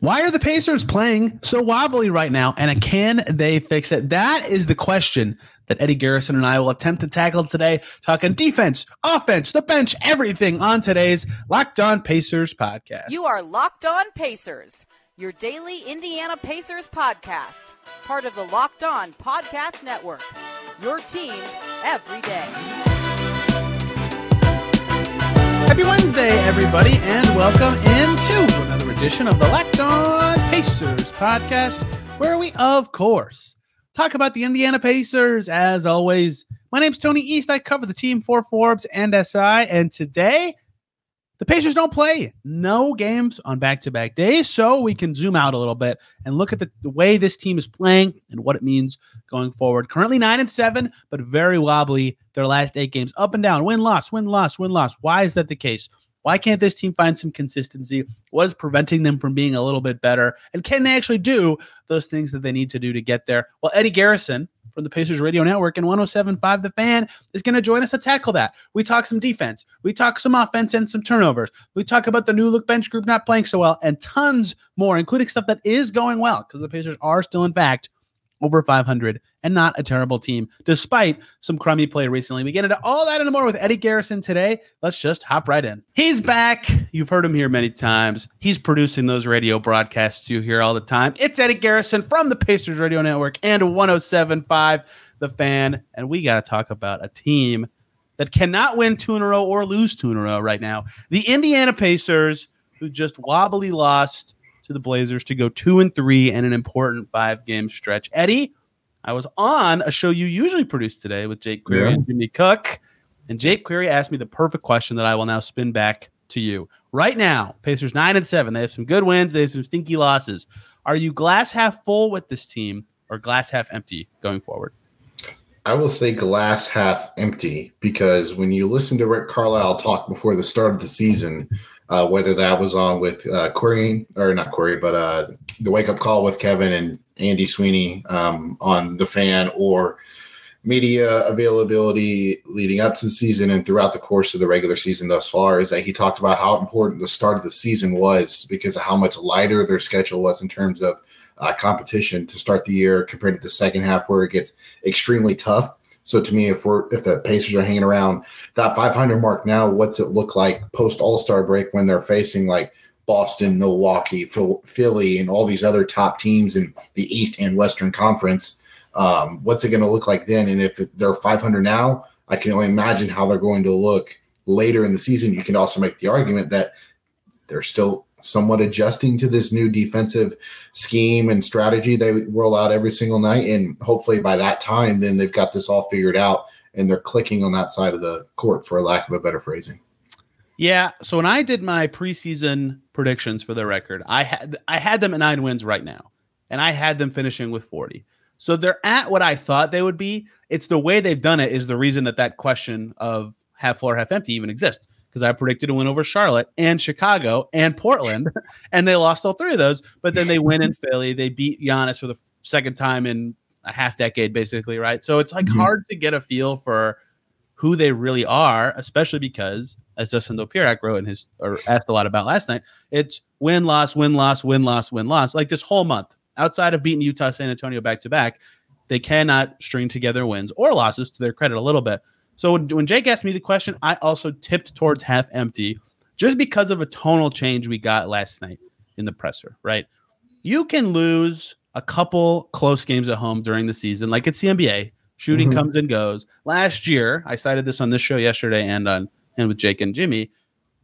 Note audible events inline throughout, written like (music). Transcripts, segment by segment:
Why are the Pacers playing so wobbly right now? And can they fix it? That is the question that Eddie Garrison and I will attempt to tackle today, talking defense, offense, the bench, everything on today's Locked On Pacers podcast. You are Locked On Pacers, your daily Indiana Pacers podcast, part of the Locked On Podcast Network. Your team every day. Happy Wednesday, everybody, and welcome into another edition of the Locked On Pacers podcast, where we, of course, talk about the Indiana Pacers. As always, my name's Tony East. I cover the team for Forbes and SI, and today the Pacers don't play no games on back to back days, so we can zoom out a little bit and look at the, the, way this team is playing and what it means going forward. Currently nine and seven, but very wobbly their last eight games, up and down, win loss, win loss, win loss. Why is that the case? Why can't this team find some consistency? What is preventing them from being a little bit better? And can they actually do those things that they need to do to get there? Well, Eddie Garrison from the Pacers Radio Network and 1075 The Fan is going to join us to tackle that. We talk some defense, we talk some offense and some turnovers. We talk about the new look bench group not playing so well and tons more, including stuff that is going well because the Pacers are still, in fact, over 500 and not a terrible team, despite some crummy play recently. We get into all that and more with Eddie Garrison today. Let's just hop right in. He's back. You've heard him here many times. He's producing those radio broadcasts you hear all the time. It's Eddie Garrison from the Pacers Radio Network and 1075 The Fan. And we got to talk about a team that cannot win two in a row or lose two in a row right now. The Indiana Pacers, who just wobbly lost to the Blazers to go two and three in an important five game stretch. Eddie, I was on a show you usually produce today with Jake Query yeah. and Jimmy Cook. And Jake Query asked me the perfect question that I will now spin back to you. Right now, Pacers nine and seven. They have some good wins, they have some stinky losses. Are you glass half full with this team or glass half empty going forward? I will say glass half empty because when you listen to Rick Carlisle talk before the start of the season, uh, whether that was on with uh, Corey or not Corey, but uh, the wake up call with Kevin and Andy Sweeney um, on the fan or media availability leading up to the season and throughout the course of the regular season thus far is that he talked about how important the start of the season was because of how much lighter their schedule was in terms of uh, competition to start the year compared to the second half where it gets extremely tough. So to me, if we're if the Pacers are hanging around that 500 mark now, what's it look like post All Star break when they're facing like Boston, Milwaukee, Philly, and all these other top teams in the East and Western Conference. Um, what's it going to look like then? And if they're 500 now, I can only imagine how they're going to look later in the season. You can also make the argument that they're still somewhat adjusting to this new defensive scheme and strategy they roll out every single night. And hopefully by that time, then they've got this all figured out and they're clicking on that side of the court, for lack of a better phrasing. Yeah. So when I did my preseason predictions for the record, I had I had them at nine wins right now, and I had them finishing with forty. So they're at what I thought they would be. It's the way they've done it is the reason that that question of half full or half empty even exists. Because I predicted a win over Charlotte and Chicago and Portland, (laughs) and they lost all three of those. But then they win in Philly. They beat Giannis for the second time in a half decade, basically, right? So it's like mm-hmm. hard to get a feel for who they really are, especially because, as Justin Dopirak wrote in his or asked a lot about last night, it's win loss, win loss, win loss, win loss. Like this whole month, outside of beating Utah, San Antonio back to back, they cannot string together wins or losses to their credit a little bit. So when, Jake asked me the question, I also tipped towards half empty, just because of a tonal change we got last night in the presser. Right, you can lose a couple close games at home during the season, like it's the NBA Shooting mm-hmm. comes and goes. Last year, I cited this on this show yesterday and on and with Jake and Jimmy.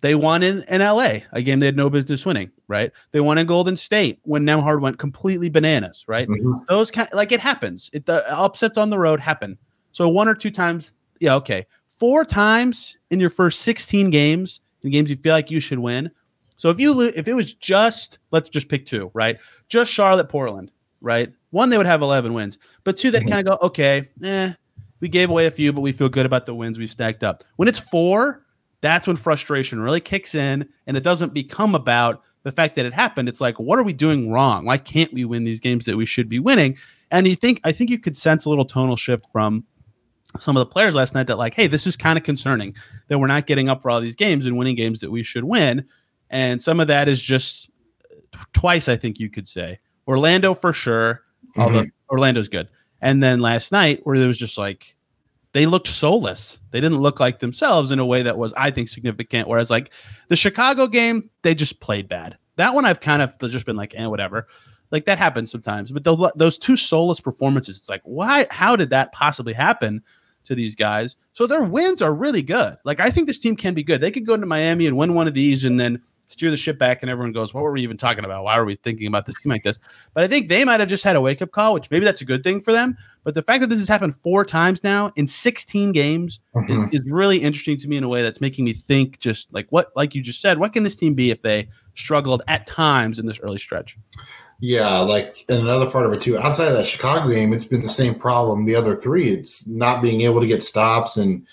They won in, in LA, a game they had no business winning, right? They won in Golden State when Nembhard went completely bananas, right? Mm-hmm. Those kind like it happens. It the upsets on the road happen. So one or two times, yeah, okay. Four times in your first 16 games, in games you feel like you should win. So if you lo- if it was just let's just pick two, right? Just Charlotte, Portland, right? One, they would have 11 wins, but two, that mm-hmm. kind of go, okay, eh, we gave away a few, but we feel good about the wins we've stacked up. When it's four, that's when frustration really kicks in, and it doesn't become about the fact that it happened. It's like, what are we doing wrong? Why can't we win these games that we should be winning? And you think, I think you could sense a little tonal shift from some of the players last night that, like, hey, this is kind of concerning that we're not getting up for all these games and winning games that we should win. And some of that is just twice, I think you could say. Orlando for sure, although Mhm. Orlando's good. And then last night, where it was just like they looked soulless. They didn't look like themselves in a way that was, I think, significant. Whereas like the Chicago game, they just played bad. That one I've kind of just been like, eh, whatever. Like that happens sometimes. But those, those two soulless performances, it's like, why? How did that possibly happen to these guys? So their wins are really good. Like I think this team can be good. They could go into Miami and win one of these, and then steer the ship back, and everyone goes, "What were we even talking about? Why were we thinking about this team like this?" But I think they might have just had a wake up call, which maybe that's a good thing for them. But the fact that this has happened four times now in 16 games Mhm. is, is really interesting to me in a way that's making me think just like what like you just said what can this team be if they struggled at times in this early stretch Yeah, like and another part of it too. Outside of that Chicago game, it's been the same problem. The other three, it's not being able to get stops, and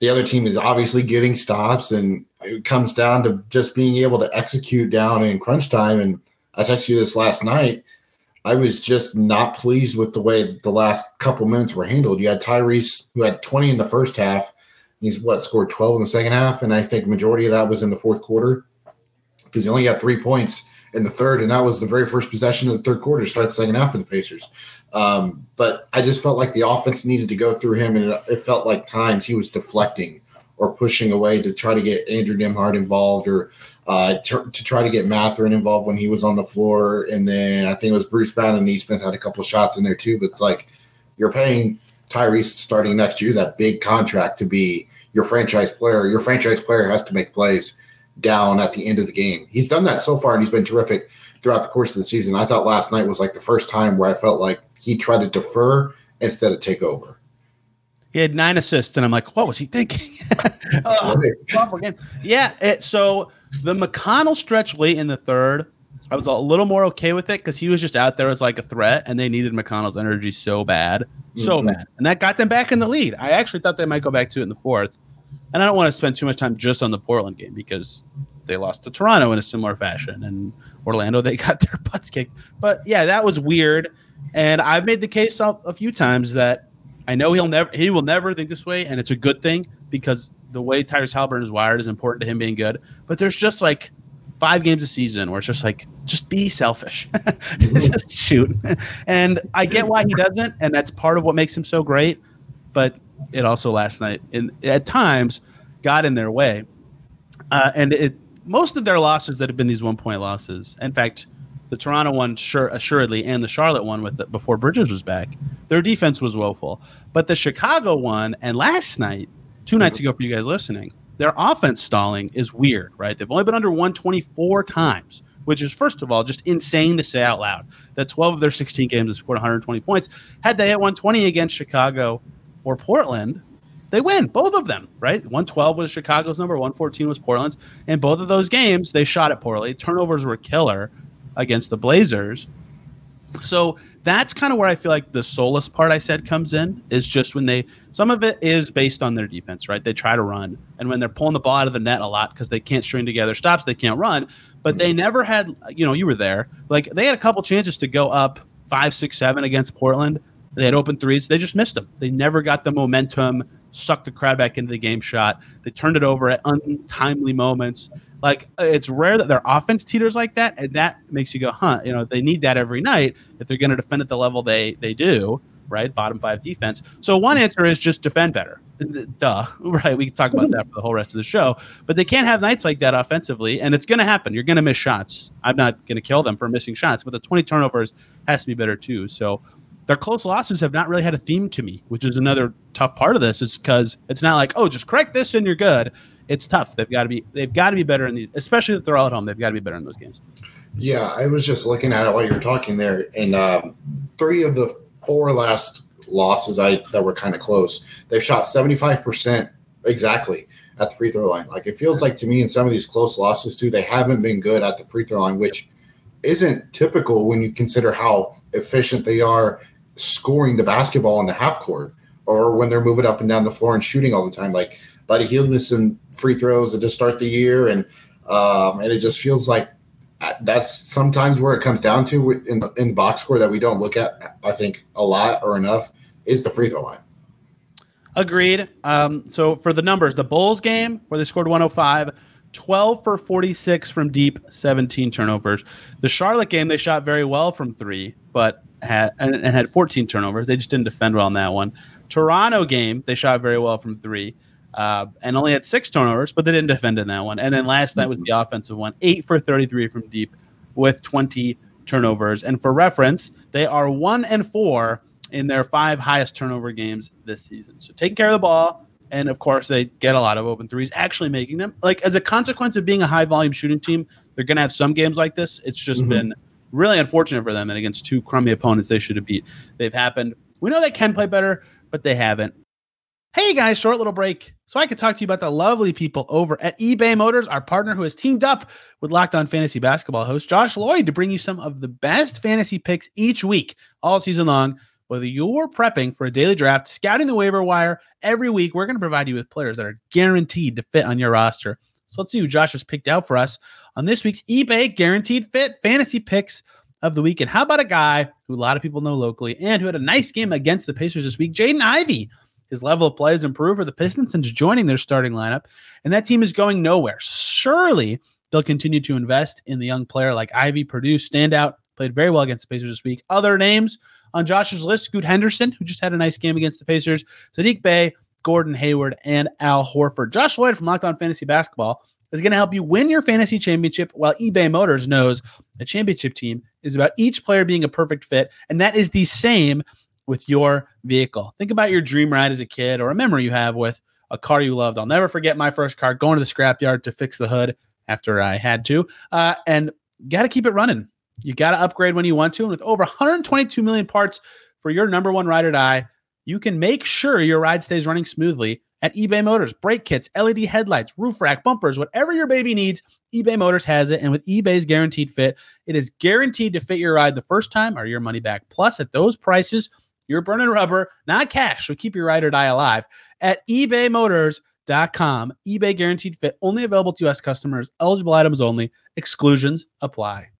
the other team is obviously getting stops, and it comes down to just being able to execute down in crunch time. And I texted you this last night. I was just not pleased with the way the last couple minutes were handled. You had Tyrese, who had 20 in the first half. He's what scored 12 in the second half, and I think majority of that was in the fourth quarter because he only got three points in the third, and that was the very first possession of the third quarter. Start the second half for the Pacers. Um, but I just felt like the offense needed to go through him, and it, it felt like times he was deflecting or pushing away to try to get Andrew Nembhard involved or uh, to, to try to get Mathurin involved when he was on the floor. And then I think it was Bruce Brown and Nesmith had a couple shots in there too. But it's like you're paying Tyrese starting next year that big contract to be your franchise player. Your franchise player has to make plays down at the end of the game. He's done that so far, and he's been terrific throughout the course of the season. I thought last night was like the first time where I felt like he tried to defer instead of take over. he had nine assists and i'm like what was he thinking (laughs) Oh, game. yeah it, so the mcconnell stretch late in the third i was a little more okay with it because he was just out there as like a threat and they needed mcconnell's energy so bad so Mhm. bad and that got them back in the lead i actually thought they might go back to it in the fourth and i don't want to spend too much time just on the portland game because they lost to toronto in a similar fashion and orlando they (laughs) got their butts kicked. But yeah that was weird. And i've made the case a, a few times that i know he'll never he will never think this way and it's a good thing because the way tyrese haliburton is wired is important to him being good. But there's just like five games a season where it's just like just be selfish. (laughs) Mm-hmm. Just shoot. And i get why he doesn't and that's part of what makes him so great. But it also last night and at times got in their way uh, and it most of their losses that have been these one point losses in fact the toronto one sure assuredly and the charlotte one with the, before bridges was back their defense was woeful but the chicago one and last night two nights ago for you guys listening their offense stalling is weird, right? They've only been under 124 times, which is first of all just insane to say out loud. That 12 of their 16 games have scored 120 points. Had they hit 120 against Chicago or Portland, they win both of them, right? 112 was Chicago's number, 114 was Portland's. In both of those games, they shot it poorly. Turnovers were killer against the Blazers. So that's kind of where I feel like the soulless part I said comes in is just when they some of it is based on their defense, right? They try to run, and when they're pulling the ball out of the net a lot because they can't string together stops, they can't run. But they never had, you know, you were there. Like they had a couple chances to go up five, six, seven against Portland. They had open threes. They just missed them. They never got the momentum, sucked the crowd back into the game shot. They turned it over at untimely moments. Like it's rare that their offense teeters like that, and that makes you go, huh? You know, they need that every night if they're going to defend at the level they they do, right? Bottom five defense. So one answer is just defend better. Duh, (laughs) right? We can talk about that for the whole rest of the show, but they can't have nights like that offensively, and it's going to happen. You're going to miss shots. I'm not going to kill them for missing shots, but the 20 turnovers has to be better too. So their close losses have not really had a theme to me, which is another tough part of this. Is because it's not like, oh, just correct this and you're good. It's tough. They've got to be. They've got to be better in these, especially if they're all at home. They've got to be better in those games. Yeah, I was just looking at it while you were talking there, and um, three of the four last losses I that were kind of close, they've shot seventy five percent exactly at the free throw line. Like it feels like to me in some of these close losses too, they haven't been good at the free throw line, which isn't typical when you consider how efficient they are scoring the basketball in the half court or when they're moving up and down the floor and shooting all the time. Like Buddy Hield missed some free throws to start the year, and um, and it just feels like uh, that's sometimes where it comes down to in the, in the box score that we don't look at. I think a lot or enough is the free throw line. Agreed. Um, so for the numbers, the Bulls game where they scored 105, 12 for 46 from deep, 17 turnovers. The Charlotte game, they shot very well from three, but had and, and had 14 turnovers. They just didn't defend well on that one. Toronto game, they shot very well from three. Uh, and only had six turnovers, but they didn't defend in that one. And then last night was the offensive one, eight for 33 from deep with 20 turnovers. And for reference, they are one and four in their five highest turnover games this season. So taking care of the ball, and of course they get a lot of open threes, actually making them. Like as a consequence of being a high volume shooting team, they're going to have some games like this. It's just mm-hmm. been really unfortunate for them, and against two crummy opponents they should have beat, they've happened. We know they can play better, but they haven't. Hey guys, short little break so I could talk to you about the lovely people over at eBay Motors, our partner who has teamed up with Locked On Fantasy Basketball host Josh Lloyd to bring you some of the best fantasy picks each week, all season long. Whether you're prepping for a daily draft, scouting the waiver wire every week, we're going to provide you with players that are guaranteed to fit on your roster. So let's see who Josh has picked out for us on this week's eBay Guaranteed Fit Fantasy Picks of the Week. And how about a guy who a lot of people know locally and who had a nice game against the Pacers this week, Jaden Ivey his level of play has improved for the Pistons since joining their starting lineup, and that team is going nowhere. Surely they'll continue to invest in the young player like Ivey, Purdue, standout, played very well against the Pacers this week. Other names on Josh's list Scoot Henderson, who just had a nice game against the Pacers, Saddiq Bey, Gordon Hayward, and Al Horford. Josh Lloyd from Locked On Fantasy Basketball is going to help you win your fantasy championship while eBay Motors knows a championship team is about each player being a perfect fit. And that is the same with your vehicle. Think about your dream ride as a kid or a memory you have with a car you loved. I'll never forget my first car going to the scrapyard to fix the hood after I had to. Uh, and got to keep it running. You got to upgrade when you want to. And with over 122 million parts for your number one ride or die, you can make sure your ride stays running smoothly at eBay Motors. Brake kits, LED headlights, roof rack, bumpers, whatever your baby needs, eBay Motors has it. And with eBay's guaranteed fit, it is guaranteed to fit your ride the first time or your money back. Plus, at those prices, you're burning rubber, not cash. So keep your ride or die alive at ebaymotors.com. eBay guaranteed fit only available to US customers, eligible items only, exclusions apply.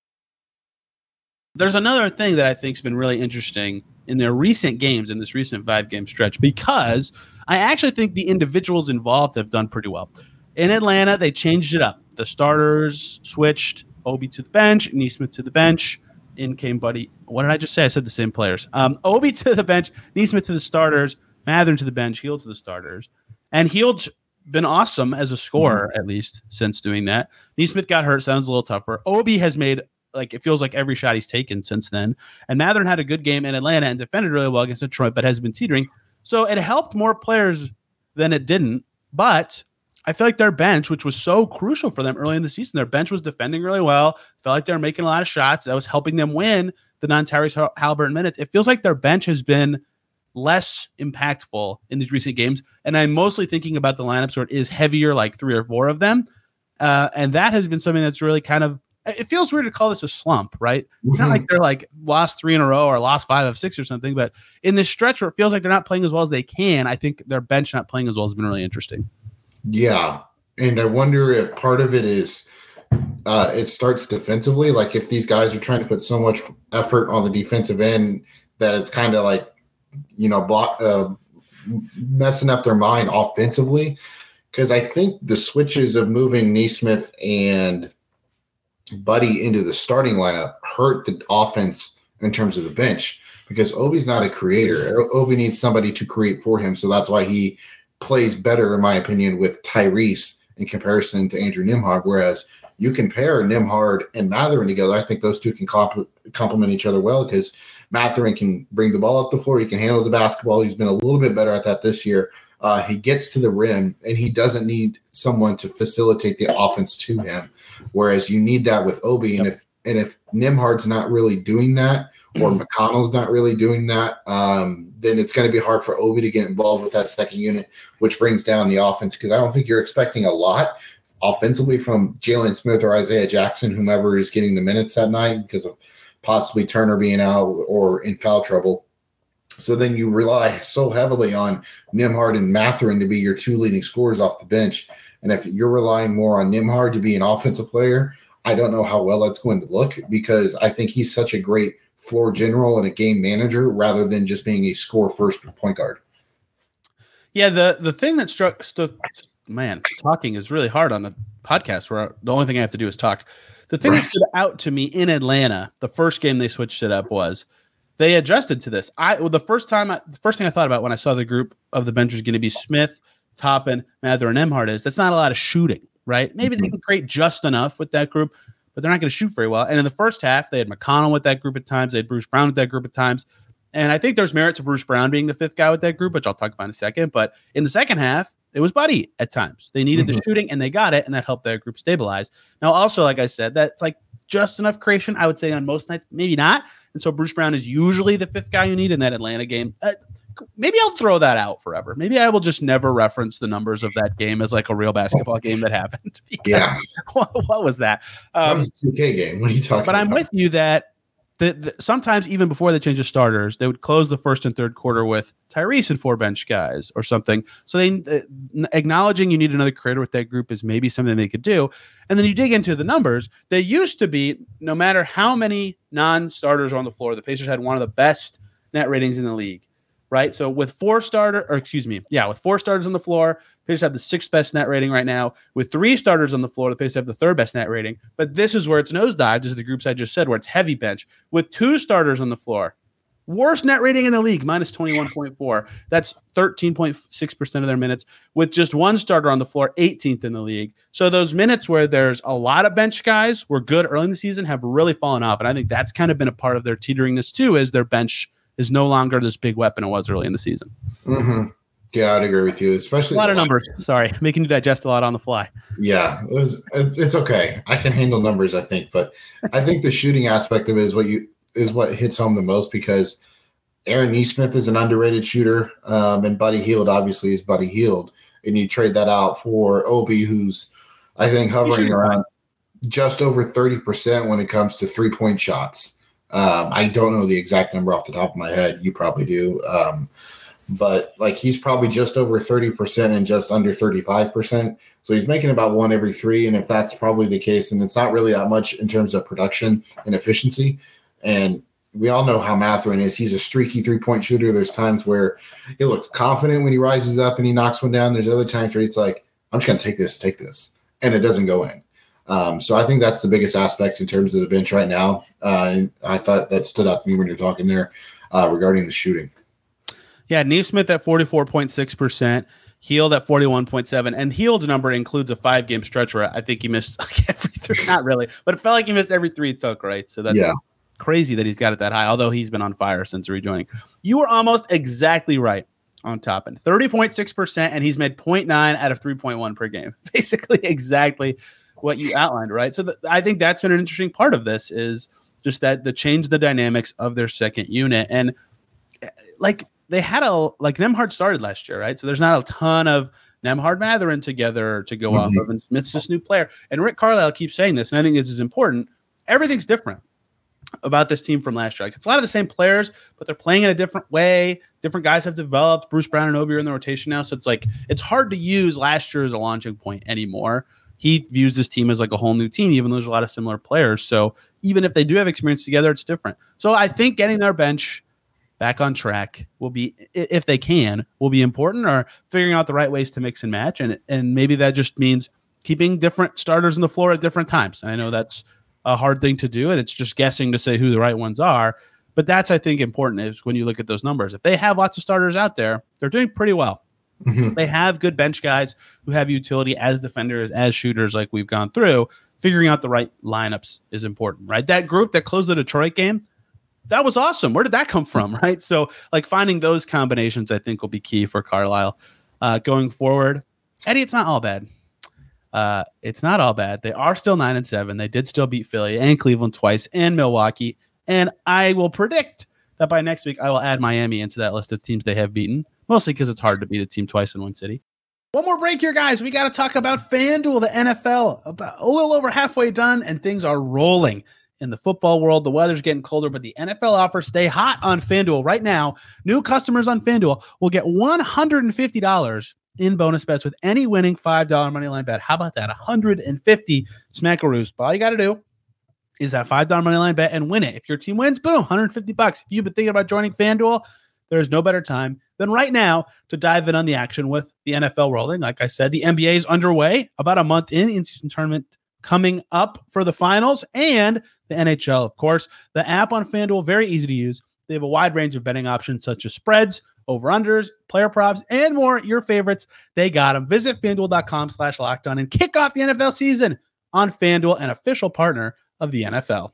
There's another thing that I think has been really interesting in their recent games in this recent five game stretch because I actually think the individuals involved have done pretty well. In Atlanta, they changed it up. The starters switched Obi to the bench, Nesmith to the bench in came Buddy. What did I just say? I said the same players. Um, Obi to the bench, Nesmith to the starters, Mathurin to the bench, Hield to the starters, and Hield's been awesome as a scorer mm-hmm. at least since doing that. Nesmith got hurt, sounds a little tougher. Obi has made like it feels like every shot he's taken since then, and Mathurin had a good game in Atlanta and defended really well against Detroit, but has been teetering. So it helped more players than it didn't, but I feel like their bench, which was so crucial for them early in the season, their bench was defending really well. Felt like they were making a lot of shots. That was helping them win the non Tyrese Haliburton minutes. It feels like their bench has been less impactful in these recent games. And I'm mostly thinking about the lineups where it is heavier, like three or four of them. Uh, and that has been something that's really kind of it feels weird to call this a slump, right? It's not like mm-hmm. they're like lost three in a row or lost five of six or something, but in this stretch where it feels like they're not playing as well as they can, I think their bench not playing as well has been really interesting. Yeah, and I wonder if part of it is uh, it starts defensively. Like if these guys are trying to put so much effort on the defensive end that it's kind of like you know block uh, messing up their mind offensively. Because I think the switches of moving Nesmith and Buddy into the starting lineup hurt the offense in terms of the bench because Obi's not a creator. Obi needs somebody to create for him. So that's why he plays better, in my opinion, with Tyrese in comparison to Andrew Nembhard. Whereas you can pair Nembhard and Mathurin together. I think those two can comp- complement each other well because Mathurin can bring the ball up the floor. He can handle the basketball. He's been a little bit better at that this year. Uh, he gets to the rim and he doesn't need someone to facilitate the offense to him. Whereas you need that with Obi. And if and if Nembhard's not really doing that, or McConnell's not really doing that, um, then it's going to be hard for Obi to get involved with that second unit, which brings down the offense. Because I don't think you're expecting a lot offensively from Jalen Smith or Isaiah Jackson, whomever is getting the minutes that night because of possibly Turner being out or in foul trouble. So then you rely so heavily on Nembhard and Mathurin to be your two leading scorers off the bench. And if you're relying more on Nembhard to be an offensive player, I don't know how well that's going to look because I think he's such a great floor general and a game manager rather than just being a score first point guard. Yeah, the the thing that struck stuck man, talking is really hard on a podcast where the only thing I have to do is talk. The thing right. that stood out to me in Atlanta, the first game they switched it up was they adjusted to this. I well, the first time, I, the first thing I thought about when I saw the group of the bench was going to be Smith, Toppin, Mather, and Nembhard is that's not a lot of shooting, right? Maybe mm-hmm. they can create just enough with that group, but they're not going to shoot very well. And in the first half, they had McConnell with that group at times, they had Bruce Brown with that group at times. And I think there's merit to Bruce Brown being the fifth guy with that group, which I'll talk about in a second. But in the second half, it was Buddy at times. They needed mm-hmm. the shooting and they got it, and that helped their group stabilize. Now, also, like I said, that's like just enough creation. I would say on most nights, maybe not. And so Bruce Brown is usually the fifth guy you need in that Atlanta game. Uh, maybe I'll throw that out forever. Maybe I will just never reference the numbers of that game as like a real basketball game that happened. (laughs) yeah. (laughs) What, what, was that? Um, that was a 2K game. What are you talking but about? I'm with you that the, the, sometimes even before they change the starters, they would close the first and third quarter with Tyrese and four bench guys or something. So they uh, acknowledging you need another creator with that group is maybe something they could do. And then you dig into the numbers. They used to be no matter how many non-starters are on the floor, the Pacers had one of the best net ratings in the league right? So with four starter, or excuse me, yeah, with four starters on the floor, Pacers have the sixth best net rating right now. With three starters on the floor, the Pacers have the third best net rating. But this is where it's nosedived, is the groups I just said, where it's heavy bench. With two starters on the floor, worst net rating in the league, minus 21.4. That's 13.6% of their minutes. With just one starter on the floor, 18th in the league. So those minutes where there's a lot of bench guys were good early in the season have really fallen off. And I think that's kind of been a part of their teeteringness too, is their bench – is no longer this big weapon it was early in the season. Mm-hmm. Yeah, I'd agree with you. Especially a lot of numbers. Sorry, making you digest a lot on the fly. Yeah, it was, it's okay. I can handle numbers, I think, but I think the shooting aspect of it is what you is what hits home the most because Aaron Nesmith is an underrated shooter, um, and Buddy Hield obviously is Buddy Hield, and you trade that out for Obi, who's I think hovering around just over thirty percent when it comes to three point shots. Um, I don't know the exact number off the top of my head. You probably do. Um, but like he's probably just over 30% and just under 35%. So he's making about one every three. And if that's probably the case, then it's not really that much in terms of production and efficiency. And we all know how Mathurin is. He's a streaky three point shooter. There's times where he looks confident when he rises up and he knocks one down. There's other times where it's like, I'm just going to take this, take this. And it doesn't go in. Um, so I think that's the biggest aspect in terms of the bench right now. Uh, I thought that stood out to me when you're talking there uh, regarding the shooting. Yeah, Nesmith at 44.6%, Hield at 41.7, and Hield's number includes a five game stretch where I think he missed like (laughs) every three, not really, but it felt like he missed every three he took, right? So that's yeah. crazy that he's got it that high, although he's been on fire since rejoining. You were almost exactly right on top end 30.6%, and he's made 0.9 out of 3.1 per game. (laughs) Basically, exactly what you outlined, right? So I think that's been an interesting part of this is just that the change the dynamics of their second unit and eh, like they had a like Nembhard started last year, right? So there's not a ton of Nembhard Mathurin together to go mm-hmm. off of, and Smith's this new player. And Rick Carlisle keeps saying this, and I think this is important. Everything's different about this team from last year. Like it's a lot of the same players, but they're playing in a different way. Different guys have developed. Bruce Brown and Obi are in the rotation now, so it's like it's hard to use last year as a launching point anymore he views this team as like a whole new team, even though there's a lot of similar players. So even if they do have experience together, it's different. So I think getting their bench back on track will be, if they can, will be important, or figuring out the right ways to mix and match. And and maybe that just means keeping different starters on the floor at different times. And I know that's a hard thing to do, and it's just guessing to say who the right ones are. But that's I think important is when you look at those numbers. If they have lots of starters out there, they're doing pretty well. Mm-hmm. They have good bench guys who have utility as defenders, as shooters, like we've gone through. Figuring out the right lineups is important, right? That group that closed the Detroit game, that was awesome. Where did that come from, (laughs) right? So, like finding those combinations, I think will be key for Carlisle uh, going forward. Eddie, it's not all bad. Uh, it's not all bad. They are still nine and seven. They did still beat Philly and Cleveland twice and Milwaukee. And I will predict that by next week I will add Miami into that list of teams they have beaten mostly because it's hard to beat a team twice in one city. One more break here, guys. We got to talk about FanDuel, the NFL. About a little over halfway done, and things are rolling in the football world. The weather's getting colder, but the NFL offers stay hot on FanDuel right now. New customers on FanDuel will get $150 in bonus bets with any winning $5 money line bet. How about that? 150 smackaroos. But all you got to do is that $5 money line bet and win it. If your team wins, boom, 150 bucks. If you've been thinking about joining FanDuel, there is no better time than right now to dive in on the action with the NFL rolling. Like I said, the NBA is underway, about a month in, in season tournament coming up for the finals, and the NHL, of course. The app on FanDuel, very easy to use. They have a wide range of betting options such as spreads, over-unders, player props, and more. Your favorites, they got them. Visit FanDuel.com slash lockdown and kick off the NFL season on FanDuel, an official partner of the NFL.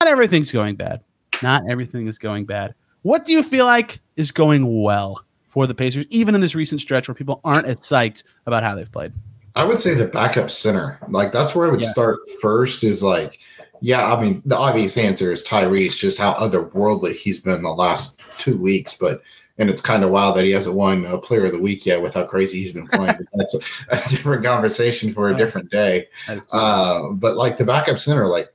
Not everything's going bad. Not everything is going bad. What do you feel like is going well for the Pacers, even in this recent stretch where people aren't as psyched about how they've played? I would say the backup center. Like that's where I would yes. start first. Is like, yeah, I mean, the obvious answer is Tyrese. Just how otherworldly he's been the last two weeks, but and it's kind of wild that he hasn't won a Player of the Week yet with how crazy he's been playing. (laughs) that's a, a, different conversation for a different day. Uh, but like the backup center, like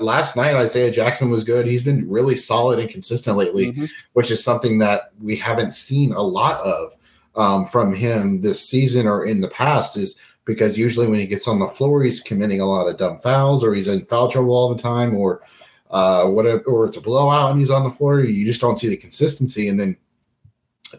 last night Isaiah Jackson was good. He's been really solid and consistent lately, mm-hmm. which is something that we haven't seen a lot of um, from him this season or in the past. Is because usually when he gets on the floor, he's committing a lot of dumb fouls or he's in foul trouble all the time or uh, whatever, or it's a blowout and he's on the floor. You just don't see the consistency. And then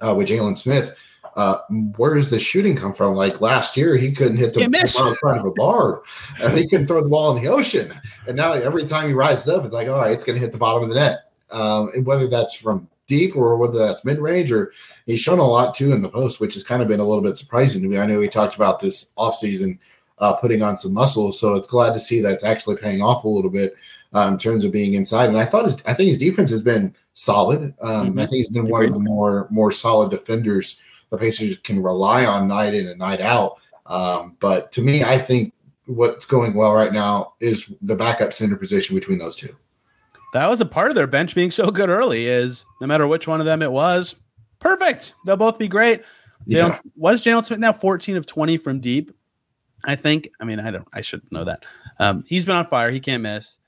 uh, with Jalen Smith, uh, where does the shooting come from? Like last year, he couldn't hit the ball in front of a bar, and (laughs) he couldn't throw the ball in the ocean. And now every time he rises up, it's like, all right, it's going to hit the bottom of the net. Um, whether that's from deep or whether that's mid range, or he's shown a lot too in the post, which has kind of been a little bit surprising to me. I know he talked about this offseason uh, putting on some muscle, so it's glad to see that's actually paying off a little bit uh, in terms of being inside. And I thought his, I think his defense has been solid. Um, mm-hmm. I think he's been one of the more more solid defenders the Pacers can rely on night in and night out. Um, but to me, I think what's going well right now is the backup center position between those two that was a part of their bench being so good early is no matter which one of them it was, perfect. They'll both be great. Yeah. Jalen, was Jalen Smith now 14 of 20 from deep? I think. I mean, I don't. I should know that. Um, he's been on fire. He can't miss.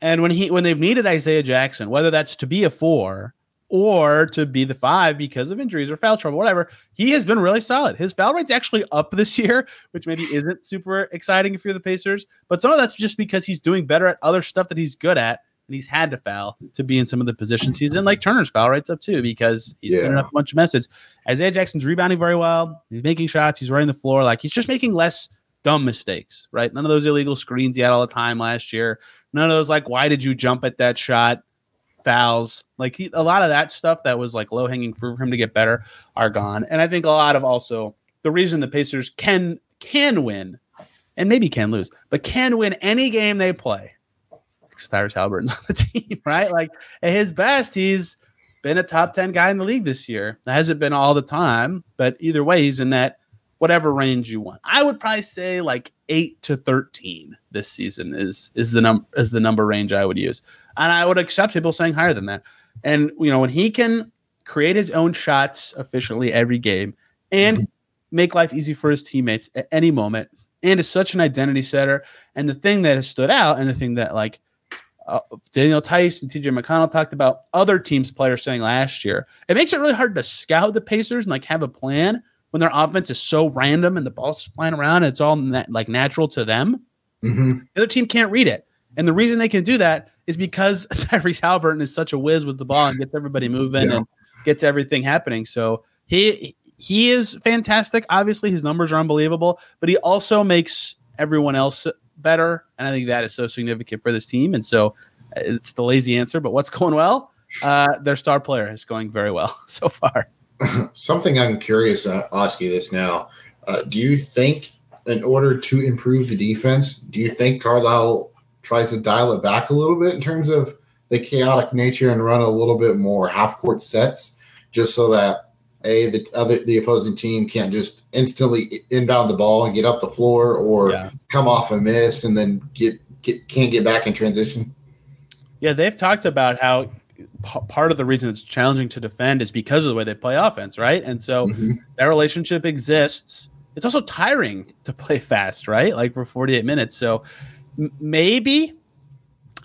And when he when they've needed Isaiah Jackson, whether that's to be a four or to be the five because of injuries or foul trouble, whatever, he has been really solid. His foul rate's actually up this (laughs) year, which maybe isn't super exciting if you're the Pacers. But some of that's just because he's doing better at other stuff that he's good at and he's had to foul to be in some of the positions he's in. Like Turner's foul rates up too because he's yeah. up a bunch of messes. Isaiah Jackson's rebounding very well. He's making shots. He's running the floor. Like he's just making less dumb mistakes, right? None of those illegal screens he had all the time last year. None of those like, why did you jump at that shot? Fouls. Like he, a lot of that stuff that was like low hanging fruit for him to get better are gone. And I think a lot of also the reason the Pacers can can win and maybe can lose, but can win any game they play Tyrese Haliburton's (laughs) on the team, right? Like at his best, he's been a top 10 guy in the league this year. That hasn't been all the time, but either way, he's in that whatever range you want. I would probably say like eight to 13 this season is is the number is the number range I would use. And I would accept people saying higher than that. And you know, when he can create his own shots efficiently every game and mm-hmm. make life easy for his teammates at any moment, and is such an identity setter. And the thing that has stood out, and the thing that like uh, Daniel Theis and TJ McConnell talked about other teams' players saying last year. It makes it really hard to scout the Pacers and like have a plan when their offense is so random and the ball's flying around and it's all na- like natural to them. Mm-hmm. The other team can't read it. And the reason they can do that is because (laughs) Tyrese Haliburton is such a whiz with the ball and gets everybody moving yeah. and gets everything happening. So he he is fantastic. Obviously, his numbers are unbelievable, but he also makes everyone else better. And I think that is so significant for this team. And so uh, it's the lazy answer, but what's (laughs) going well? Uh, their star player is going very well (laughs) so far. (laughs) Something I'm curious to ask you this now. Uh, do you think, in order to improve the defense, do you think Carlisle tries to dial it back a little bit in terms of the chaotic nature and run a little bit more half court sets just so that a the other the opposing team can't just instantly inbound the ball and get up the floor or yeah. come off a miss and then get, get can't get back in transition. Yeah, they've talked about how p- part of the reason it's challenging to defend is because of the way they play offense, right? And so mm-hmm. that relationship exists. It's also tiring to play fast, right? Like for 48 minutes. So m- maybe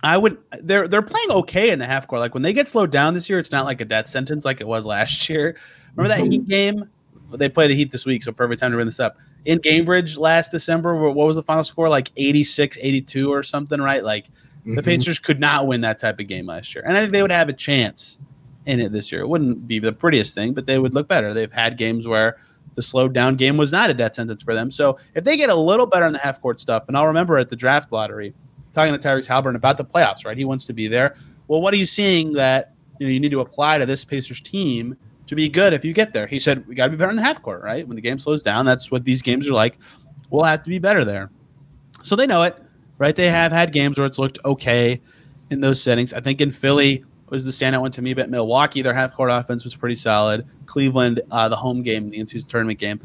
I would they're they're playing okay in the half court. Like when they get slowed down this year, it's not like a death sentence like it was last (laughs) year. Remember that Heat (laughs) game? They play the Heat this week, so perfect time to bring this up. In Gainbridge last December, what was the final score? Like 86, 82 or something, right? Like mm-hmm. the Pacers could not win that type of game last year. And I think they would have a chance in it this year. It wouldn't be the prettiest thing, but they would look better. They've had games where the slowed down game was not a death sentence for them. So if they get a little better in the half court stuff, and I'll remember at the draft lottery talking to Tyrese Haliburton about the playoffs, right? He wants to be there. Well, what are you seeing that you know you need to apply to this Pacers team to be good if you get there? He said we got to be better in the half court, right? When the game slows down, that's what these games are like. We'll have to be better there. So they know it, right? They have had games where it's looked okay in those settings. I think in Philly was the standout one to me, but Milwaukee, their half court offense was pretty solid. Cleveland, uh, the home game, the in-season tournament game.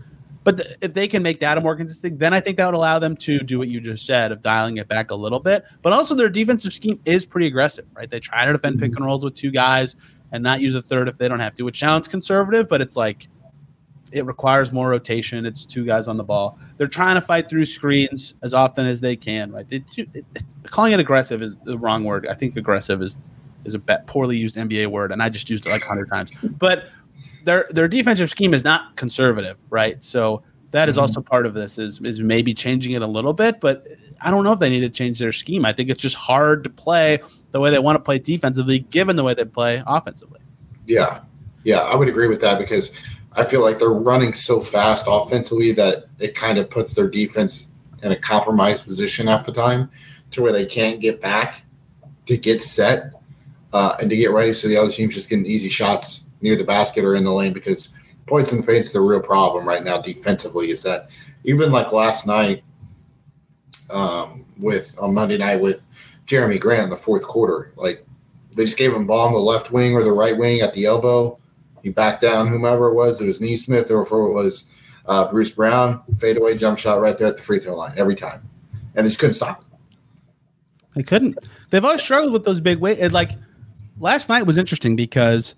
But th- if they can make that a more consistent, then I think that would allow them to do what you just said of dialing it back a little bit. But also their defensive scheme is pretty aggressive, right? They try to defend pick mm-hmm. and rolls with two guys and not use a third if they don't have to, which sounds conservative, but it's like it requires more rotation. It's two guys on the ball. They're trying to fight through screens as often as they can, right? They do, it, it, calling it aggressive is the wrong word. I think aggressive is is a poorly used NBA word, and I just used it like hundred times. But their their defensive scheme is not conservative, right? So that is mm-hmm. also part of this is is maybe changing it a little bit, but I don't know if they need to change their scheme. I think it's just hard to play the way they want to play defensively, given the way they play offensively. Yeah, yeah, I would agree with that because I feel like they're running so fast offensively that it kind of puts their defense in a compromised position half the time, to where they can't get back to get set uh, and to get ready so the other team's just getting easy shots near the basket or in the lane because points in the paint's the real problem right now defensively. Is that even like last night um, with on Monday night with Jerami Grant in the fourth quarter, like they just gave him ball on the left wing or the right wing at the elbow. He backed down whomever it was. It was Nesmith or if it was uh, Bruce Brown, fadeaway jump shot right there at the free throw line every time, and they just couldn't stop. They couldn't. They've always struggled with those big weight. Like last night was interesting because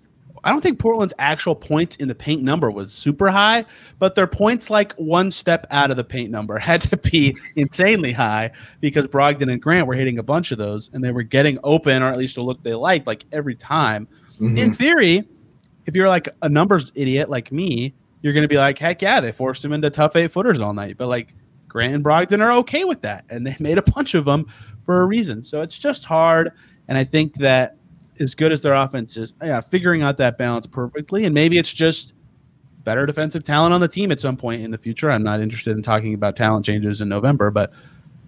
I don't think Portland's actual points in the paint number was super high, but their points like one step out of the paint number (laughs) had to be insanely high because Brogdon and Grant were hitting a bunch of those and they were getting open or at least a look they liked like every time. Mm-hmm. In theory, if you're like a numbers idiot like me, you're going to be like, heck yeah, they forced him into tough eight footers all night. But like Grant and Brogdon are okay with that and they (laughs) made a bunch of them for a reason. So it's just hard. And I think that as good as their offense is, yeah, figuring out that balance perfectly. And maybe it's just better defensive talent on the team at some point in the future. I'm not interested in talking about talent changes in November, but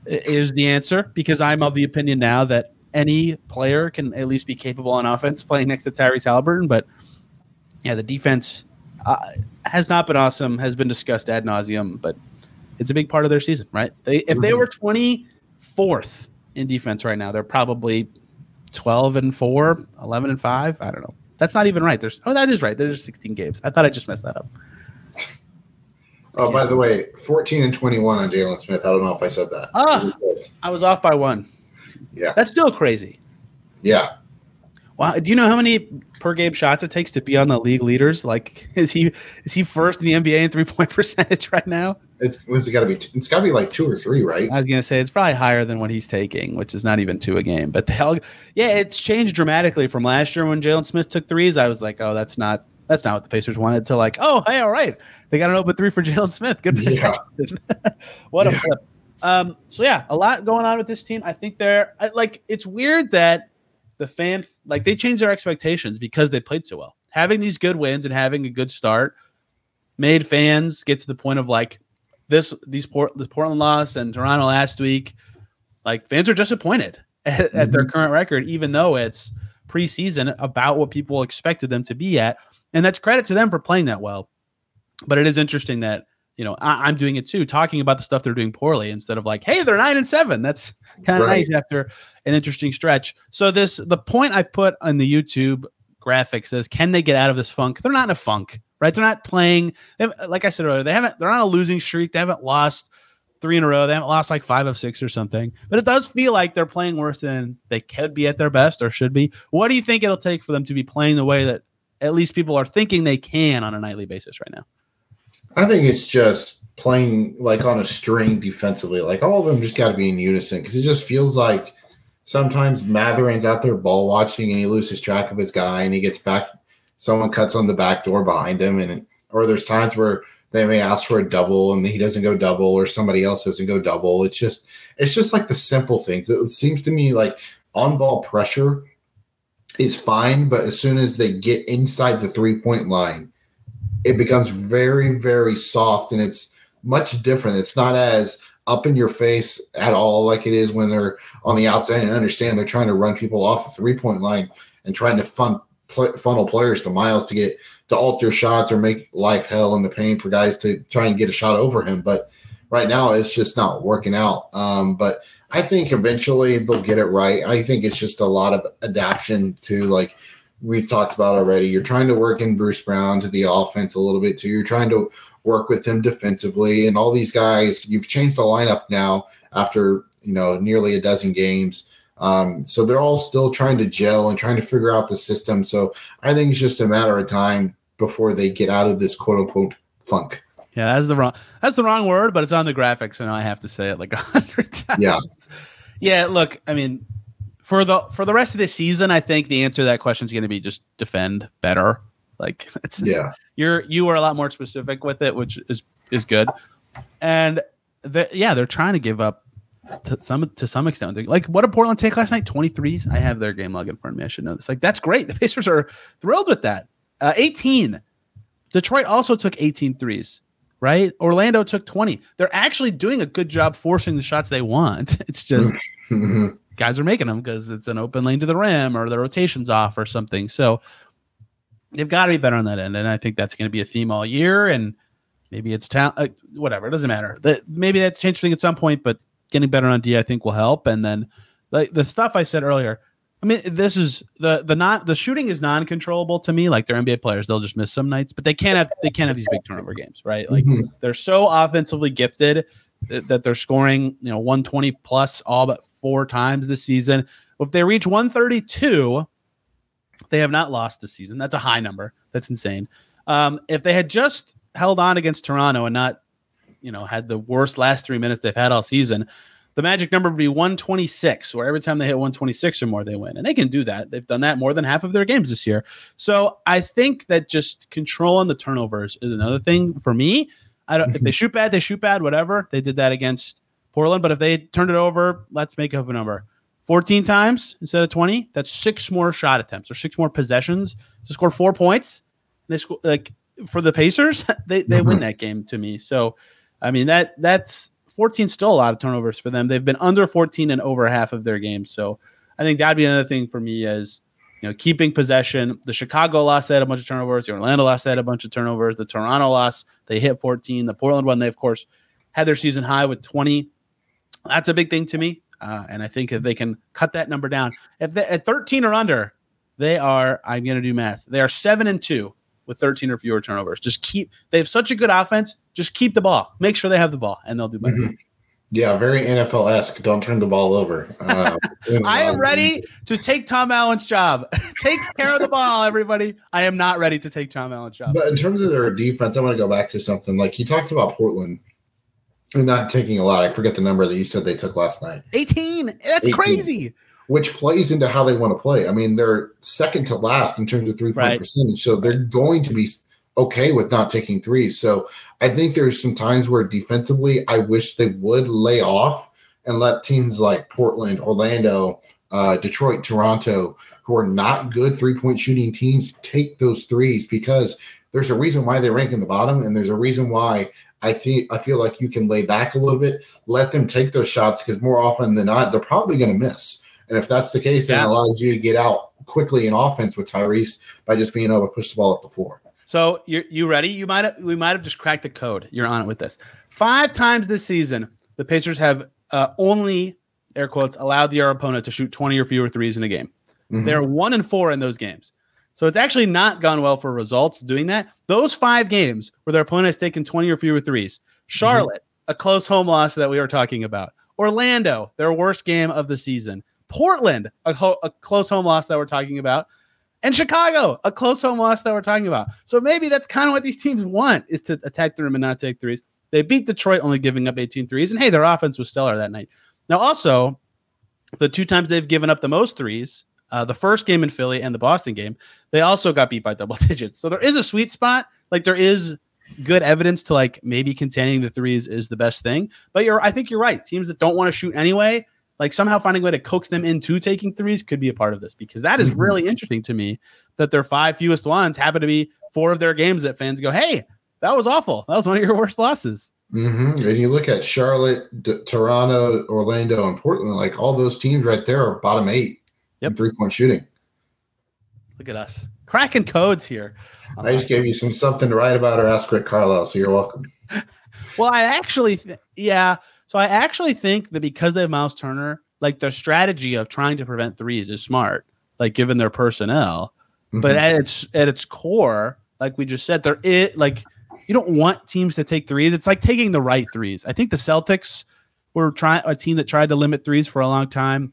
is the answer because I'm of the opinion now that any player can at least be capable on offense playing next to Tyrese Haliburton. But yeah, the defense uh, has not been awesome, has been discussed ad nauseum, but it's a big part of their season, right? They if they mm-hmm. were 24th in defense right now, they're probably 12 and 4, 11 and 5. I don't know. That's not even right. There's oh, that is right. There's 16 games. I thought I just messed that up. Oh, by the way, 14 and 21 on Jalen Smith. I don't know if I said that. Ah, I was off by one. Yeah. That's still crazy. Yeah. Wow. Do you know how many per game shots it takes to be on the league leaders? Like, (laughs) is he is he first in the NBA in three point (laughs) percentage right now? It's what's it got to be? It's got to be like two or three, right? I was gonna say it's probably higher than what he's taking, which is not even two a game. But the hell, yeah, it's changed dramatically from last year when Jalen Smith took threes. I was like, oh, that's not that's not what the Pacers wanted. To like, oh, hey, all right, they got an open three for (laughs) Jalen Smith. Good yeah. (laughs) what a flip. Um, so yeah, a lot going on with this team. I think they're like it's weird that the fan like they changed their expectations because they played so well. Having these good wins and having a good start made fans get to the point of like this these port this Portland loss and Toronto last week. Like fans are disappointed (laughs) at, mm-hmm. at their mm-hmm. current record, even though it's preseason about what people expected them to be at. And that's credit to them for playing that well. But it is interesting that you know, I, am doing it too, talking about the stuff they're doing poorly instead of like, hey, they're nine and seven. That's kind of right. nice after an interesting stretch. So this the point I put on the YouTube graphics is can they get out of this funk? They're not in a funk, right? They're not playing. like I said earlier, they haven't. They're on a losing streak. They haven't lost three in a row. They haven't lost like five of six or something. But it does feel like they're playing worse than they could be at their best or should be. What do you think it'll take for them to be playing the way that at least people are thinking they can on a nightly basis right now? I think it's just playing like on a string defensively. Like all of them just got to be in unison because it just feels like sometimes Mathurin's out there ball watching and he loses track of his guy and he gets back. Someone cuts on the back door behind him, and or there's times where they may ask for a double and he doesn't go double or somebody else doesn't go double. It's just it's just like the simple things. It seems to me like on ball pressure is fine, but as soon as they get inside the three point line, it becomes very, very soft and it's much different. It's not as up in your face at all like it is when they're on the outside and understand they're trying to run people off the three point line and trying to fun, pl- funnel players to Myles to get to alter shots or make life hell in the pain for guys to try and get a shot over him. But right now, it's just not working out. Um, but I think eventually they'll get it right. I think it's just a lot of adaptation to like we've talked about already. You're trying to work in Bruce Brown to the offense a little bit too. You're trying to work with him defensively, and all these guys. You've changed the lineup now after you know nearly a dozen games. Um, so they're all still trying to gel and trying to figure out the system. So I think it's just a matter of time before they get out of this quote unquote funk. Yeah, that's the wrong that's the wrong word, but it's on the graphic, so now I have to say it like a (laughs) hundred times. Yeah. Yeah, look, I mean, for the for the rest of the season, I think the answer to that question is going to be just defend better. Like (laughs) it's yeah, you're you are a lot more specific with it, which is is good. And the, yeah, they're trying to give up to some to some extent. Like what did Portland take last night? 23s. I have their game log in front of me. I should know this. Like that's great. The (laughs) Pacers are thrilled with that. Uh, 18. Detroit also took 18 threes, right? Orlando took 20. They're actually doing a good job forcing the shots they want. (laughs) It's just (laughs) Mhm. guys are making them because it's an open lane to the rim or the rotation's off or something. So they've got to be better on that end. And I think that's going to be a theme all year. And maybe it's talent, uh, whatever. It doesn't matter. That maybe that's changed thing at some point, but getting better on D, I think will help. And then like the stuff I said earlier, I mean, this is the the not the shooting is non-controllable to me. Like they're NBA players, they'll just miss some nights, but they can't have they can't have these big turnover games, right? Like Mhm. they're so offensively gifted that, that they're scoring, you know, 120 plus all but four times this season. If they reach 132, they have not lost this season. That's a high number. That's insane. Um, if they had just held on against Toronto and not, you know, had the worst last three minutes they've had all season, the magic number would be 126, where every time they hit 126 or more, they win. And they can do that. They've done that more than half of their games this year. So I think that just controlling the turnovers is another thing for me. I don't if they (laughs) shoot bad, they shoot bad, whatever. They did that against Portland, but if they turned it over, let's make up a number. 14 times instead of 20, that's six more shot attempts or six more possessions to score four points. They score like for the Pacers, (laughs) they, they win (laughs) that game to me. So I mean that that's 14 still a lot of turnovers for them. They've been under 14 in over half of their games. So I think that'd be another thing for me is you know keeping possession. The Chicago loss had a bunch of turnovers. The Orlando loss had a bunch of turnovers. The Toronto loss they hit 14. The Portland one they of course had their season high with 20. That's a big thing to me. Uh, and I think if they can cut that number down, if they, at 13 or under, they are. I'm going to do math. They are seven and two with 13 or fewer turnovers. Just keep. They have such a good offense. Just keep the ball. Make sure they have the ball, and they'll do better. Mhm. Yeah, very NFL esque. Don't turn the ball over. Uh, (laughs) I am ready to take Tom Allen's job. (laughs) take care of the ball, everybody. I am not ready to take Tom Allen's job. But in terms of their defense, I want to go back to something like you talked about Portland. Not taking a lot. I forget the number that you said they took last night, 18. That's 18. crazy. Which plays into how they want to play. I mean, they're second to last in terms of three point Right. percentage, so they're going to be okay with not taking threes. So I think there's some times where defensively, I wish they would lay off and let teams like Portland, Orlando, uh, Detroit, Toronto, who are not good three point shooting teams, take those threes because there's a reason why they rank in the bottom, and there's a reason why I think I feel like you can lay back a little bit, let them take those shots because more often than not, they're probably going to miss. And if that's the case, then Yeah. it allows you to get out quickly in offense with Tyrese by just being able to push the ball up the floor. So you you ready? You might have we might have just cracked the code. You're on it with this. Five times this season, the Pacers have uh, only air quotes allowed their opponent to shoot 20 or fewer threes in a game. Mhm. They're one and four in those games. So it's actually not gone well for results doing that. Those five games where their opponent has taken 20 or fewer threes. Charlotte, a close home loss that we were talking about. Orlando, their worst game of the season. Portland, a, ho- a close home loss that we're talking about. And Chicago, a close home loss that we're talking about. So maybe that's kind of what these teams want is to attack the rim and not take threes. They beat Detroit only giving up 18 threes. And hey, their offense was stellar that night. Now, also, the two times they've given up the most threes, uh, the first game in Philly and the Boston game, they also got beat by double (laughs) digits. So there is a sweet spot. Like there is good evidence to like maybe containing the threes is the best thing. But you're, I think you're right. Teams that don't want to shoot anyway, like somehow finding a way to coax them into taking threes could be a part of this because that is Mhm. really interesting to me that their five fewest ones happen to be four of their games that fans go, hey, that was awful. That was one of your (laughs) worst losses. hmm And you look at Charlotte, D- Toronto, Orlando, and Portland, like all those teams right there are bottom eight Yep. in three point shooting. Look at us cracking codes here. I just gave you some something to write about or ask Rick Carlisle, so you're welcome. (laughs) Well, I actually, th- yeah. So I actually think that because they have Myles Turner, like their strategy of trying to prevent threes is smart, like given their personnel. But Mhm. at its at its core, like we just said, there it like you don't want teams to take threes. It's like taking the right threes. I think the Celtics were trying a team that tried to limit threes for a long time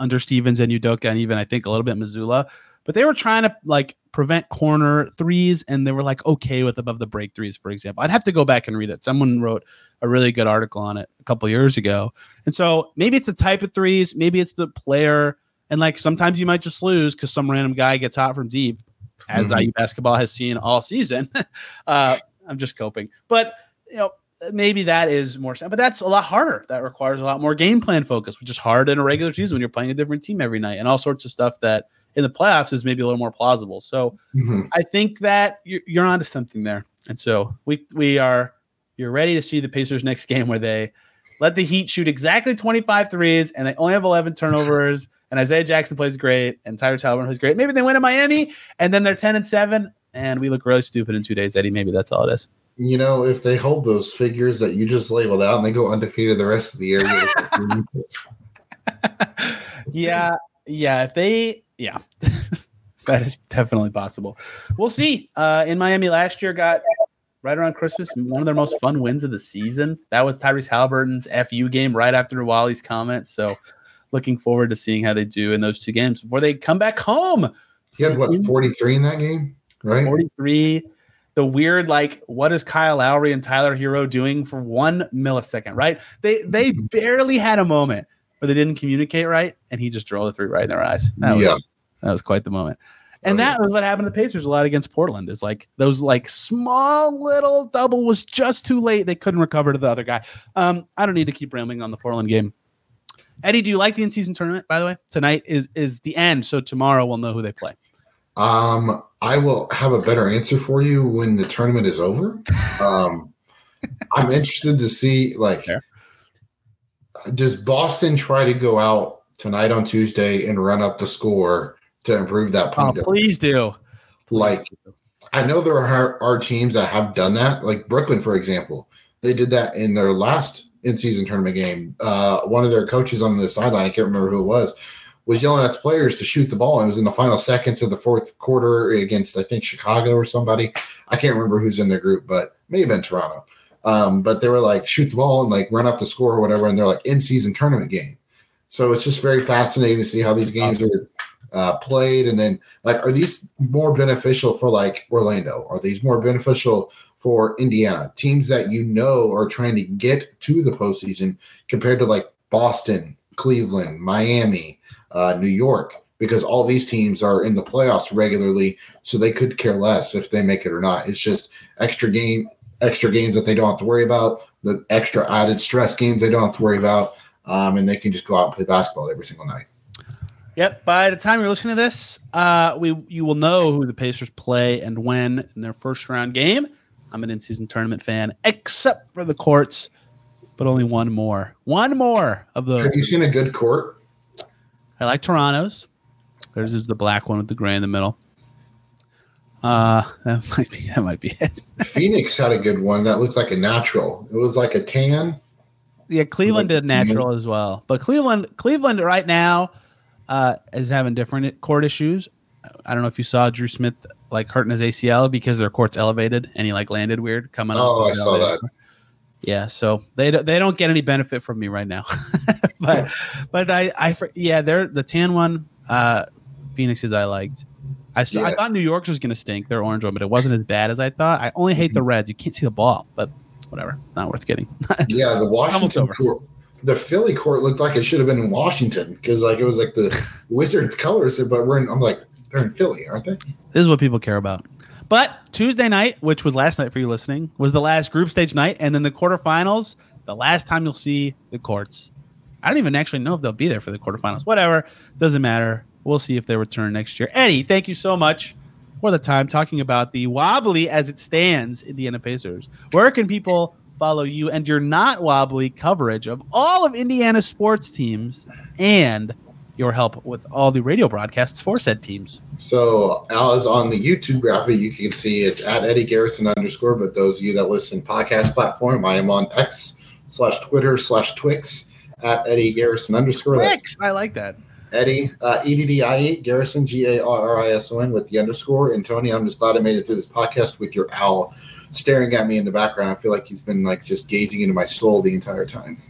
under Stevens and Udoka, and even I think a little bit Mazzulla. But they were trying to like prevent corner threes, and they were like okay with above the break threes, for example. I'd have to go back and read it. Someone wrote a really good article on it a couple years ago. And so maybe it's the type of threes, maybe it's the player, and like sometimes you might just lose because some random guy gets hot from deep, as Mhm. IU basketball has seen all season. (laughs) uh, I'm just coping, but you know maybe that is more, but that's a lot harder. That requires a lot more game plan focus, which is hard in a regular season when you're playing a different team every night, and all sorts of stuff that in the playoffs is maybe a little more plausible. So Mhm. I think that you're, you're onto something there. And so we we are you're ready to see the Pacers next game where they let the Heat shoot exactly 25 threes and they only have 11 (laughs) turnovers and Isaiah Jackson plays great and Tyler Talbot plays great. Maybe they win in Miami and then they're 10 and 7 and we look really stupid in 2 days, Eddie. Maybe that's all it is. You know, if they hold those figures that you just labeled out and they go undefeated the rest of the year, (laughs) (laughs) yeah, yeah, if they yeah. (laughs) that is definitely possible. We'll see. Uh in Miami last year got right around Christmas, one of their most fun wins of the season. That was Tyrese Haliburton's FU game right after Wally's comments. So looking forward to seeing how they do in those two games before they come back home. he had what 43 in that game, right? 43. The weird, like, what is Kyle Lowry and Tyler Herro doing for one millisecond, right? They they barely had a moment where they didn't communicate right, and he just drove the three right in their eyes. That was, Yeah. that was quite the moment. And Oh, that was what happened to the Pacers a lot against Portland. Is like those like small little double was just too late. They couldn't recover to the other guy. Um, I don't need to keep rambling on the Portland game. Eddie, do you like the in-season tournament? By the way, tonight is is the end, so tomorrow we'll know who they play. Um, I will have a better answer for you when the tournament is over. Um, I'm interested to see like Fair. Does Boston try to go out tonight on Tuesday and run up the score to improve that Oh, point? difference? please do. like I know there are, are teams that have done that, like Brooklyn, for example. They did that in their last in-season tournament game. Uh, one of their coaches on the sideline, I can't remember who it was, was yelling at the players to shoot the ball. It was in the final seconds of the fourth quarter against, I think, Chicago or somebody. I can't remember who's in their group, but may have been Toronto. Um, but they were like, shoot the ball and like run up the score or whatever. And they're like in-season tournament game. So it's just very fascinating to see how these games are uh, played. And then, like, are these more beneficial for like Orlando? Are these more beneficial for Indiana? Teams that you know are trying to get to the postseason compared to like Boston, Cleveland, Miami, uh, New York, because all these teams are in the playoffs regularly, so they could care less if they make it or not. It's just extra game, extra games that they don't have to worry about, the extra added stress games they don't have to worry about, um, and they can just go out and play basketball every single night. Yep. By the time you're listening to this, uh, we you will know who the Pacers play and when in their first round game. I'm an in-season tournament fan, except for the courts, but only one more. One more of those. Have you seen a good court? I like Toronto's. Theirs is the black one with the gray in the middle. Uh, that (laughs) might be that might be it. Phoenix had a good one that looked like a natural. It was like a tan. Yeah, Cleveland did natural as well, but Cleveland Cleveland right now uh, is having different court issues. I don't know if you saw Drew Smith like hurting his ACL because their court's elevated and he like landed weird coming. Oh, I saw elevator. that. Yeah, so they don't they don't get any benefit from me right now, (laughs) but but I I yeah they're the tan one. Uh, Phoenix's I liked. I st- I thought New York's was gonna stink. Their orange one, but it wasn't as bad as I thought. I only hate the Mm-hmm. Reds. You can't see the ball, but whatever. Not worth getting. (laughs) Yeah, the Washington court. The Philly court looked like it should have been in Washington because like it was like the (laughs) Wizards colors, but we're in. I'm like they're in Philly, aren't they? This is what people care about. But Tuesday night, which was last night for you listening, was the last group stage night, and then the quarterfinals. The last time you'll see the courts. I don't even actually know if they'll be there for the quarterfinals. Whatever, doesn't matter. We'll see if they return next year. Eddie, thank you so much for the time talking about the wobbly as it stands Indiana Pacers. Where can people follow you and your not wobbly coverage of all of Indiana sports teams and your help with all the radio broadcasts for said teams? So, as on the YouTube graphic, you can see it's at Eddie Garrison underscore. But those of you that listen podcast platform, I am on X slash Twitter slash Twix at Eddie Garrison underscore. Twix, I like that. Eddie, uh, E-D-D-I-E, Garrison, G-A-R-R-I-S-O-N with the underscore. And Tony, I'm just glad I made it through this podcast with your owl staring at me in the background. I feel like he's been like just gazing into my soul the entire time.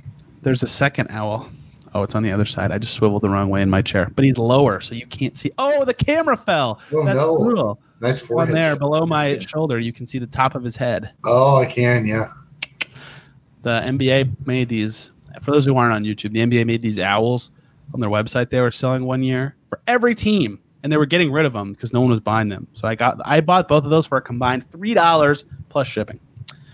There's a second owl. Oh, it's on the other side. I just swiveled the wrong way in my chair, but he's lower, so you can't see. Oh, the camera fell. Oh, That's no. cool. Nice One forehead. there below my Yeah. shoulder, you can see the top of his head. Oh, I can, yeah. The NBA made these. For those who aren't on YouTube, the NBA made these owls on their website. They were selling one year for every team, and they were getting rid of them because no one was buying them. So I got, I bought both of those for a combined three dollars plus shipping.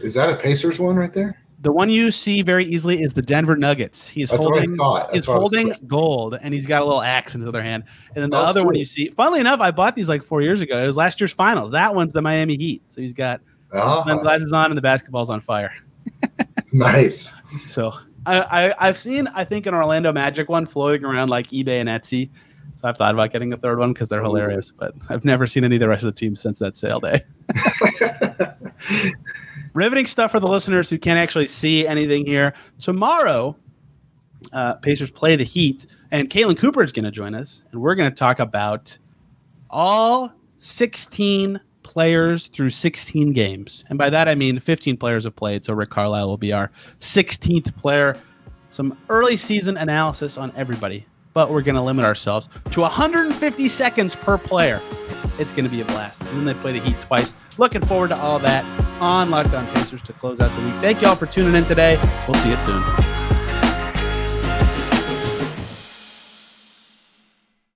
Is that a Pacers one right there? The one you see very easily is the Denver Nuggets. He's That's holding. what I thought. That's He's what I was holding gold, and he's got a little axe in his other hand. And then the Oh, other one you see, funnily enough, I bought these like four years ago. It was last year's finals. That one's the Miami Heat. So he's got Ah, sunglasses on, and the basketball's on fire. nice. So I, I I've seen I think an Orlando Magic one floating around like eBay and Etsy. So I've thought about getting a third one because they're hilarious, but I've never seen any of the rest of the team since that sale day. (laughs) Riveting stuff for the listeners who can't actually see anything here. Tomorrow, uh, Pacers play the Heat, and Kalen Cooper is going to join us, and we're going to talk about all 16 players through 16 games. And by that, I mean 15 players have played, so Rick Carlisle will be our 16th player. Some early season analysis on everybody, but we're going to limit ourselves to 150 seconds per player. It's going to be a blast. And then they play the Heat twice. Looking forward to all that on Locked On Pacers to close out the week. Thank you all for tuning in today. We'll see you soon.